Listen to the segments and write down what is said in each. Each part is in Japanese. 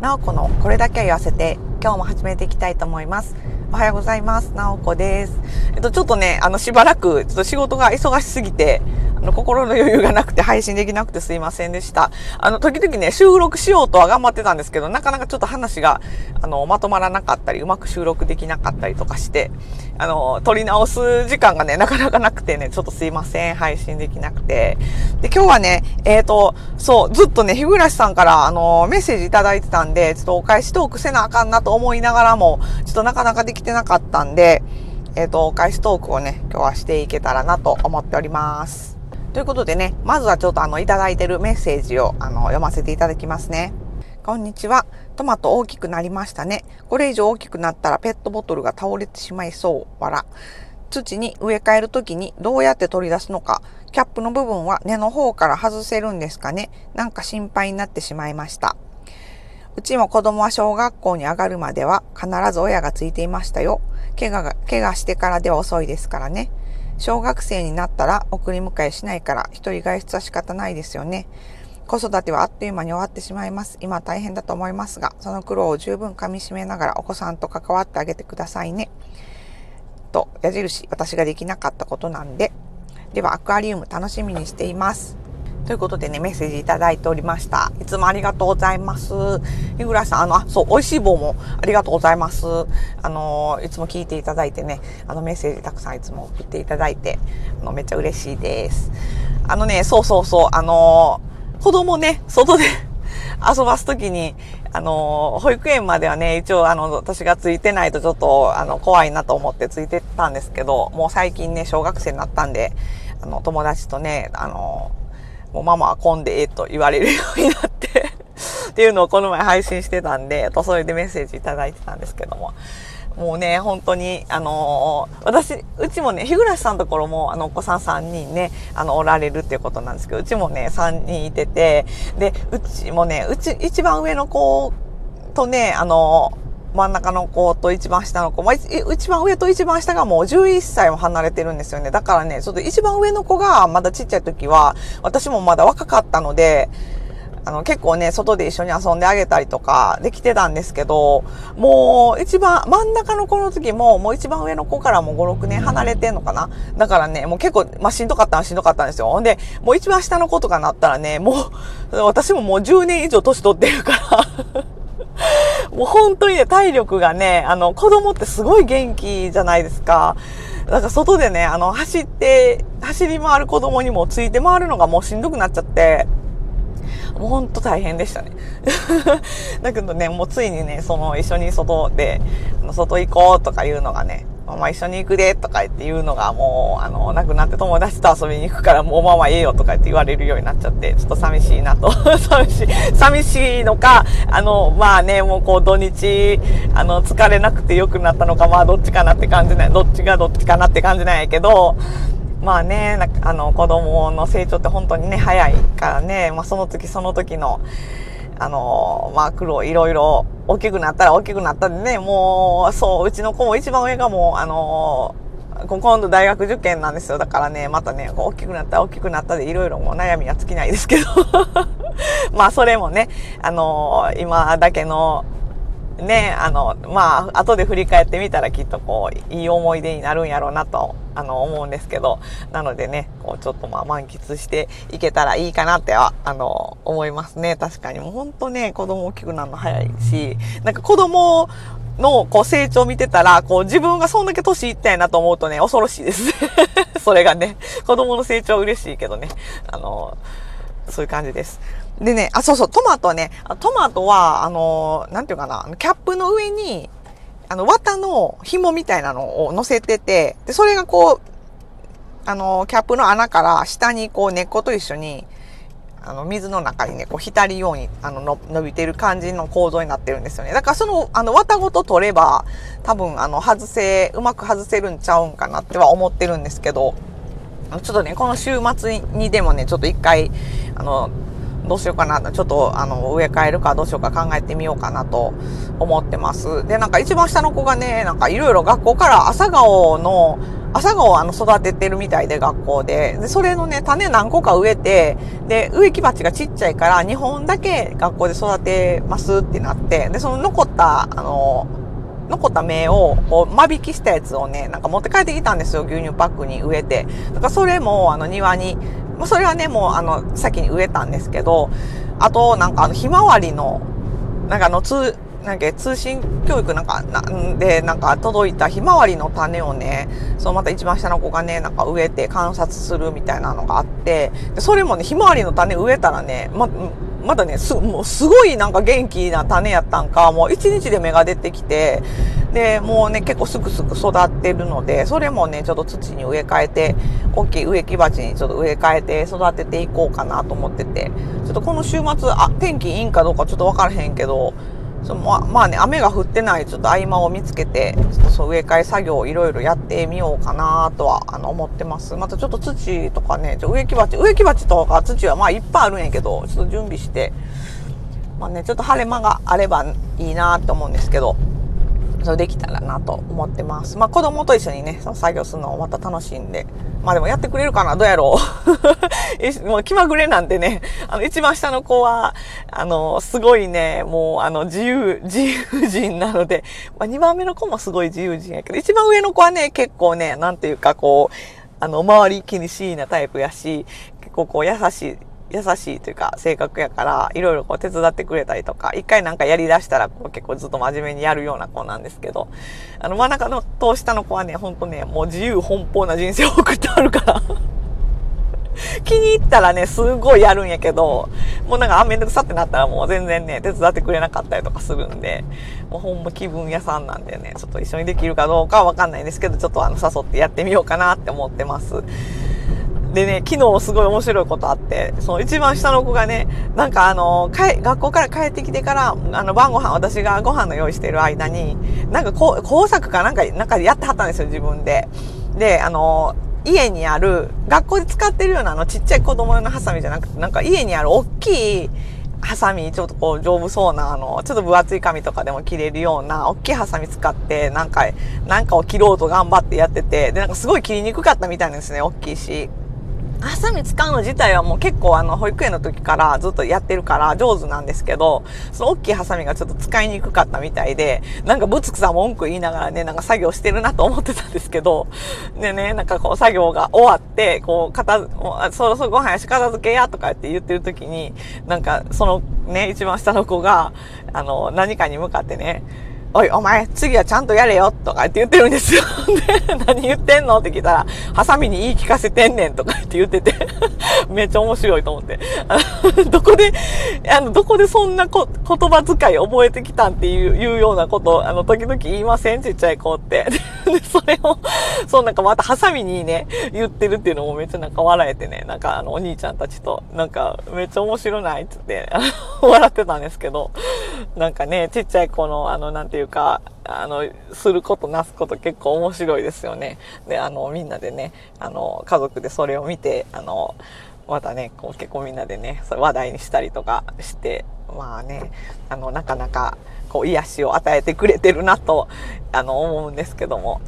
なおこのこれだけは言わせて今日も始めていきたいと思います。おはようございます。なおこです。えっと、ちょっとね、あの、しばらく、ちょっと仕事が忙しすぎて、あの、心の余裕がなくて配信できなくてすいませんでした。あの、時々ね、収録しようとは頑張ってたんですけど、なかなかちょっと話が、あの、まとまらなかったり、うまく収録できなかったりとかして、あの、撮り直す時間がね、なかなかなくてね、ちょっとすいません。配信できなくて。で、今日はね、えっ、ー、と、そう、ずっとね、日暮さんから、あの、メッセージいただいてたんで、ちょっとお返しトークせなあかんなと思いながらも、ちょっとなかなかできてなかったんで、えっ、ー、と、お返しトークをね、今日はしていけたらなと思っております。ということでね、まずはちょっとあの、いただいてるメッセージを、あの、読ませていただきますね。こんにちは。トマト大きくなりましたね。これ以上大きくなったらペットボトルが倒れてしまいそう。わら。土に植え替えるときにどうやって取り出すのか。キャップの部分は根の方から外せるんですかね。なんか心配になってしまいました。うちも子供は小学校に上がるまでは必ず親がついていましたよ。怪我が、怪我してからでは遅いですからね。小学生になったら送り迎えしないから一人外出は仕方ないですよね。子育てはあっという間に終わってしまいます。今大変だと思いますが、その苦労を十分噛み締めながらお子さんと関わってあげてくださいね。と、矢印、私ができなかったことなんで。では、アクアリウム楽しみにしています。ということでね、メッセージいただいておりました。いつもありがとうございます。日暮さん、あの、あ、そう、美味しい棒もありがとうございます。あの、いつも聞いていただいてね、あの、メッセージたくさんいつも送っていただいて、あの、めっちゃ嬉しいです。あのね、そうそうそう、あの、子供ね、外で 遊ばすときに、あの、保育園まではね、一応あの、私がついてないとちょっと、あの、怖いなと思ってついてたんですけど、もう最近ね、小学生になったんで、あの、友達とね、あの、もうママは混んでええと言われるようになって っていうのをこの前配信してたんで、とそれでメッセージいただいてたんですけども。もうね、本当に、あのー、私、うちもね、日暮さんのところも、あの、お子さん3人ね、あの、おられるっていうことなんですけど、うちもね、3人いてて、で、うちもね、うち、一番上の子とね、あのー真ん中の子と一番下の子、まあ、一番上と一番下がもう11歳も離れてるんですよね。だからね、ちょっと一番上の子がまだちっちゃい時は、私もまだ若かったので、あの、結構ね、外で一緒に遊んであげたりとかできてたんですけど、もう一番、真ん中の子の時も、もう一番上の子からもう5、6年離れてんのかなだからね、もう結構、まあ、しんどかったのはしんどかったんですよ。ほんで、もう一番下の子とかなったらね、もう、私ももう10年以上年取ってるから もう本当にね、体力がね、あの、子供ってすごい元気じゃないですか。だから外でね、あの、走って、走り回る子供にもついて回るのがもうしんどくなっちゃって、もうほんと大変でしたね。だけどね、もうついにね、その一緒に外で、外行こうとかいうのがね、ママ一緒に行くでとか言って言うのがもう、あの、なくなって友達と遊びに行くからもうママええよとか言って言われるようになっちゃって、ちょっと寂しいなと。寂しい、寂しいのか、あの、まあね、もうこう土日、あの、疲れなくて良くなったのか、まあどっちかなって感じない、どっちがどっちかなって感じなんやけど、まあね、あの、子供の成長って本当にね、早いからね、まあその時その時の、あの、まあ苦労いろいろ大きくなったら大きくなったでね、もう、そう、うちの子も一番上がもう、あの今度大学受験なんですよ。だからね、またね、大きくなった大きくなったでいろいろもう悩みは尽きないですけど まあそれもね、あの今だけのね、あの、まあ、後で振り返ってみたらきっとこう、いい思い出になるんやろうなと、あの、思うんですけど、なのでね、こう、ちょっとまあ、満喫していけたらいいかなっては、あの、思いますね。確かに。もう本当ね、子供大きくなるの早いし、なんか子供のこう成長見てたら、こう自分がそんだけ年いったやなと思うとね、恐ろしいです。それがね、子供の成長嬉しいけどね、あの、そういう感じです。でね、あ、そうそう、トマトね、トマトは、あの、なんていうかな、キャップの上に、あの、綿の紐みたいなのを乗せてて、で、それがこう、あの、キャップの穴から下にこう根っこと一緒に、あの、水の中にね、こう浸るように、あの、の伸びてる感じの構造になってるんですよね。だからその、あの、綿ごと取れば、多分、あの、外せ、うまく外せるんちゃうんかなっては思ってるんですけど、ちょっとね、この週末にでもね、ちょっと一回、あの、どうしようかな。ちょっと、あの、植え替えるかどうしようか考えてみようかなと思ってます。で、なんか一番下の子がね、なんかいろいろ学校から朝顔の、朝顔をあの育ててるみたいで学校で。で、それのね、種何個か植えて、で、植木鉢がちっちゃいから2本だけ学校で育てますってなって、で、その残った、あの、残った芽をこう間引きしたやつをね、なんか持って帰ってきたんですよ。牛乳パックに植えて。だからそれもあの庭に、まあ、それはね、もうあの先に植えたんですけど、あとなんかあのひまわりの、なんかあの通、なんか通信教育なんかなんでなんか届いたひまわりの種をねそのまた一番下の子がねなんか植えて観察するみたいなのがあってでそれもねひまわりの種植えたらねままだね、す、もうすごいなんか元気な種やったんか、もう一日で芽が出てきて、で、もうね、結構すくすく育ってるので、それもね、ちょっと土に植え替えて、大きい植木鉢にちょっと植え替えて育てていこうかなと思ってて、ちょっとこの週末、あ、天気いいんかどうかちょっとわからへんけど、そのままあね、雨が降ってないちょっと合間を見つけて、ちょっとそう植え替え作業をいろいろやってみようかなとはあの思ってます。またちょっと土とかね、ちょ植木鉢、植木鉢とか土はまあいっぱいあるんやけど、ちょっと準備して、まあね、ちょっと晴れ間があればいいなと思うんですけど、それできたらなと思ってます。まあ子供と一緒にね、その作業するのをまた楽しんで。まあでもやってくれるかな？どうやろう？もう気まぐれなんでね、あの一番下の子は、あの、すごいね、もうあの自由、自由人なので、まあ2番目の子もすごい自由人やけど、一番上の子はね、結構ね、なんていうかこう、あの、周り気にしいなタイプやし、結構こう優しい優しいというか性格やから、いろいろこう手伝ってくれたりとか、一回なんかやり出したらこう結構ずっと真面目にやるような子なんですけど、あの真ん中の頭下の子はね、ほんとね、もう自由奔放な人生を送ってあるから 気に入ったらね、すごいやるんやけど、もうなんか、あ、めんどくさってなったらもう全然ね、手伝ってくれなかったりとかするんで、もうほんま気分屋さんなんでね、ちょっと一緒にできるかどうかはわかんないんですけど、ちょっとあの、誘ってやってみようかなって思ってます。でね、昨日すごい面白いことあって、その一番下の子がね、なんかあの、帰、学校から帰ってきてから、あの、晩ご飯、私がご飯の用意してる間に、なんかこう、工作かなんか、なんかやってはったんですよ、自分で。で、あの、家にある、学校で使ってるようなあの、ちっちゃい子供用のハサミじゃなくて、なんか家にある大きい、ハサミ、ちょっとこう丈夫そうな、あの、ちょっと分厚い紙とかでも切れるような、大きいハサミ使って、なんか、なんかを切ろうと頑張ってやってて、で、なんかすごい切りにくかったみたいなんですね、大きいし。ハサミ使うの自体はもう結構あの保育園の時からずっとやってるから上手なんですけど、その大きいハサミがちょっと使いにくかったみたいで、なんかぶつくさ文句言いながらね、なんか作業してるなと思ってたんですけど、でね、なんかこう作業が終わって、こう片、そろそろご飯やし片付けやとかって言ってる時に、なんかそのね、一番下の子が、あの、何かに向かってね、おい、お前、次はちゃんとやれよとかって言ってるんですよ。で、何言ってんのって聞いたら、ハサミに言い聞かせてんねんとかって言ってて めっちゃ面白いと思って。どこで、あの、どこでそんなこ言葉遣い覚えてきたんっていういうようなこと、あの、時々言いませんちっちゃい子って。で、それを、そうなんかまたハサミにね、言ってるっていうのもめっちゃなんか笑えてね、なんかあの、お兄ちゃんたちと、なんかめっちゃ面白ないっつって、笑ってたんですけど、なんかね、ちっちゃい子の、あの、なんていうか、あの、することなすこと結構面白いですよね。で、あの、みんなでね、あの、家族でそれを見て、あの、またね、こう結構みんなでね、それ話題にしたりとかして、まあね、あの、なかなか、こう、癒しを与えてくれてるなと、あの、思うんですけども。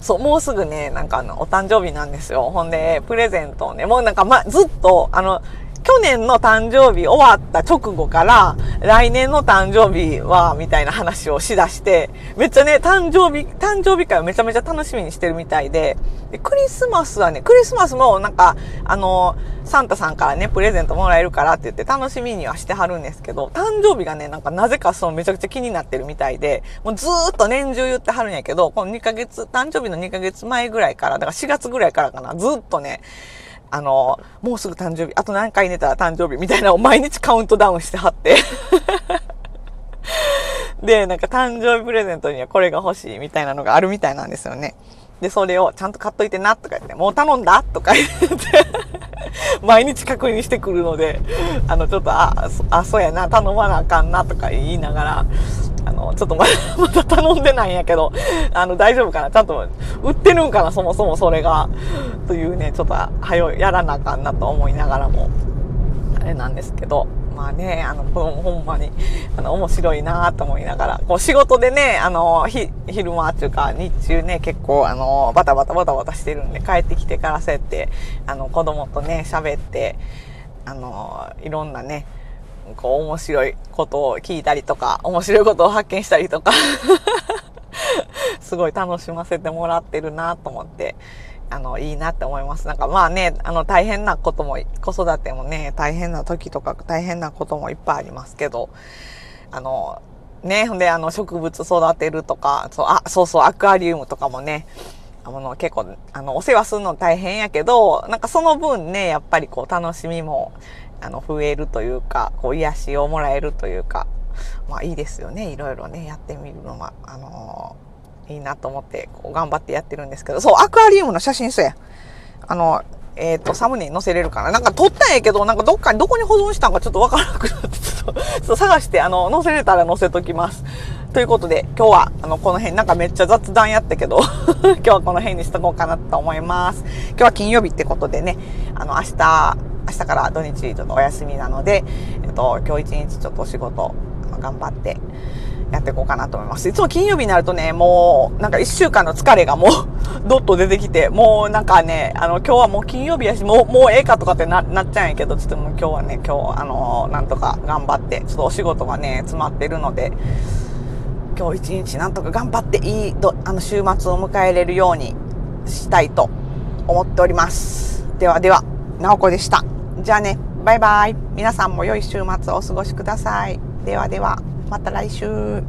そう、もうすぐね、なんかあの、お誕生日なんですよ。ほんで、プレゼントをね、もうなんかま、ずっと、あの、去年の誕生日終わった直後から、来年の誕生日は、みたいな話をしだして、めっちゃね、誕生日、誕生日会をめちゃめちゃ楽しみにしてるみたいで、でクリスマスはね、クリスマスもなんか、あの、サンタさんからね、プレゼントもらえるからって言って楽しみにはしてはるんですけど、誕生日がね、なんかなぜかそのめちゃくちゃ気になってるみたいで、もうずーっと年中言ってはるんやけど、この2ヶ月、誕生日の2ヶ月前ぐらいから、だから4月ぐらいからかな、ずっとね、あの、もうすぐ誕生日、あと何回寝たら誕生日みたいなのを毎日カウントダウンしてはって で、なんか誕生日プレゼントにはこれが欲しいみたいなのがあるみたいなんですよね。で、それをちゃんと買っといてなとか言って、もう頼んだとか言って 毎日確認してくるので、あの、ちょっと、あ、あ、そうやな、頼まなあかんなとか言いながら、あの、ちょっとまだ、まだ頼んでないんやけど、あの、大丈夫かな？ちゃんと、売ってるんかな？そもそもそれが。というね、ちょっと、はよ、やらなあかんなと思いながらも。あれなんですけど、まあね、あの、子供ほんまに、あの、面白いなと思いながら、こう仕事でね、あの、ひ、昼間っていうか、日中ね、結構、あの、バタバタバタバタしてるんで、帰ってきてからそうやって、あの、子供とね、喋って、あの、いろんなね、こう、面白いことを聞いたりとか、面白いことを発見したりとかすごい楽しませてもらってるなと思って、あの、いいなって思います。なんかまあね、あの、大変なことも、子育てもね、大変な時とか大変なこともいっぱいありますけど、あの、ね、ほんで、あの、植物育てるとか、そう、あ、そうそう、アクアリウムとかもね、あの、結構、あの、お世話するの大変やけど、なんかその分ね、やっぱりこう、楽しみも、あの、増えるというか、こう、癒しをもらえるというか、まあいいですよね、いろいろね、やってみるのは、あのいいなと思って、こう頑張ってやってるんですけど、そう、アクアリウムの写真そうや。あの、えっ、ー、と、サムネに載せれるかな。なんか撮ったんやけど、なんかどっかに、どこに保存したんかちょっとわからなくなって、ちょっと探して、あの、載せれたら載せときます。ということで、今日は、あの、この辺、なんかめっちゃ雑談やったけど 今日はこの辺にしとこうかなと思います。今日は金曜日ってことでね、あの、明日、日から土日ちょっとお休みなので、えっと、今日一日ちょっとお仕事、頑張って、やっていこうかなと思います。いつも金曜日になるとね、もう、なんか一週間の疲れがもう どっと出てきて、もうなんかね、あの、今日はもう金曜日やし、もう、もうええかとかってな、なっちゃうんやけど、ちょっともう今日はね、今日、あの、なんとか頑張って、ちょっとお仕事がね、詰まってるので、今日一日なんとか頑張っていい、あの、週末を迎えれるようにしたいと思っております。ではでは、なおこでした。じゃあね、バイバイ。皆さんも良い週末をお過ごしください。ではでは。また来週。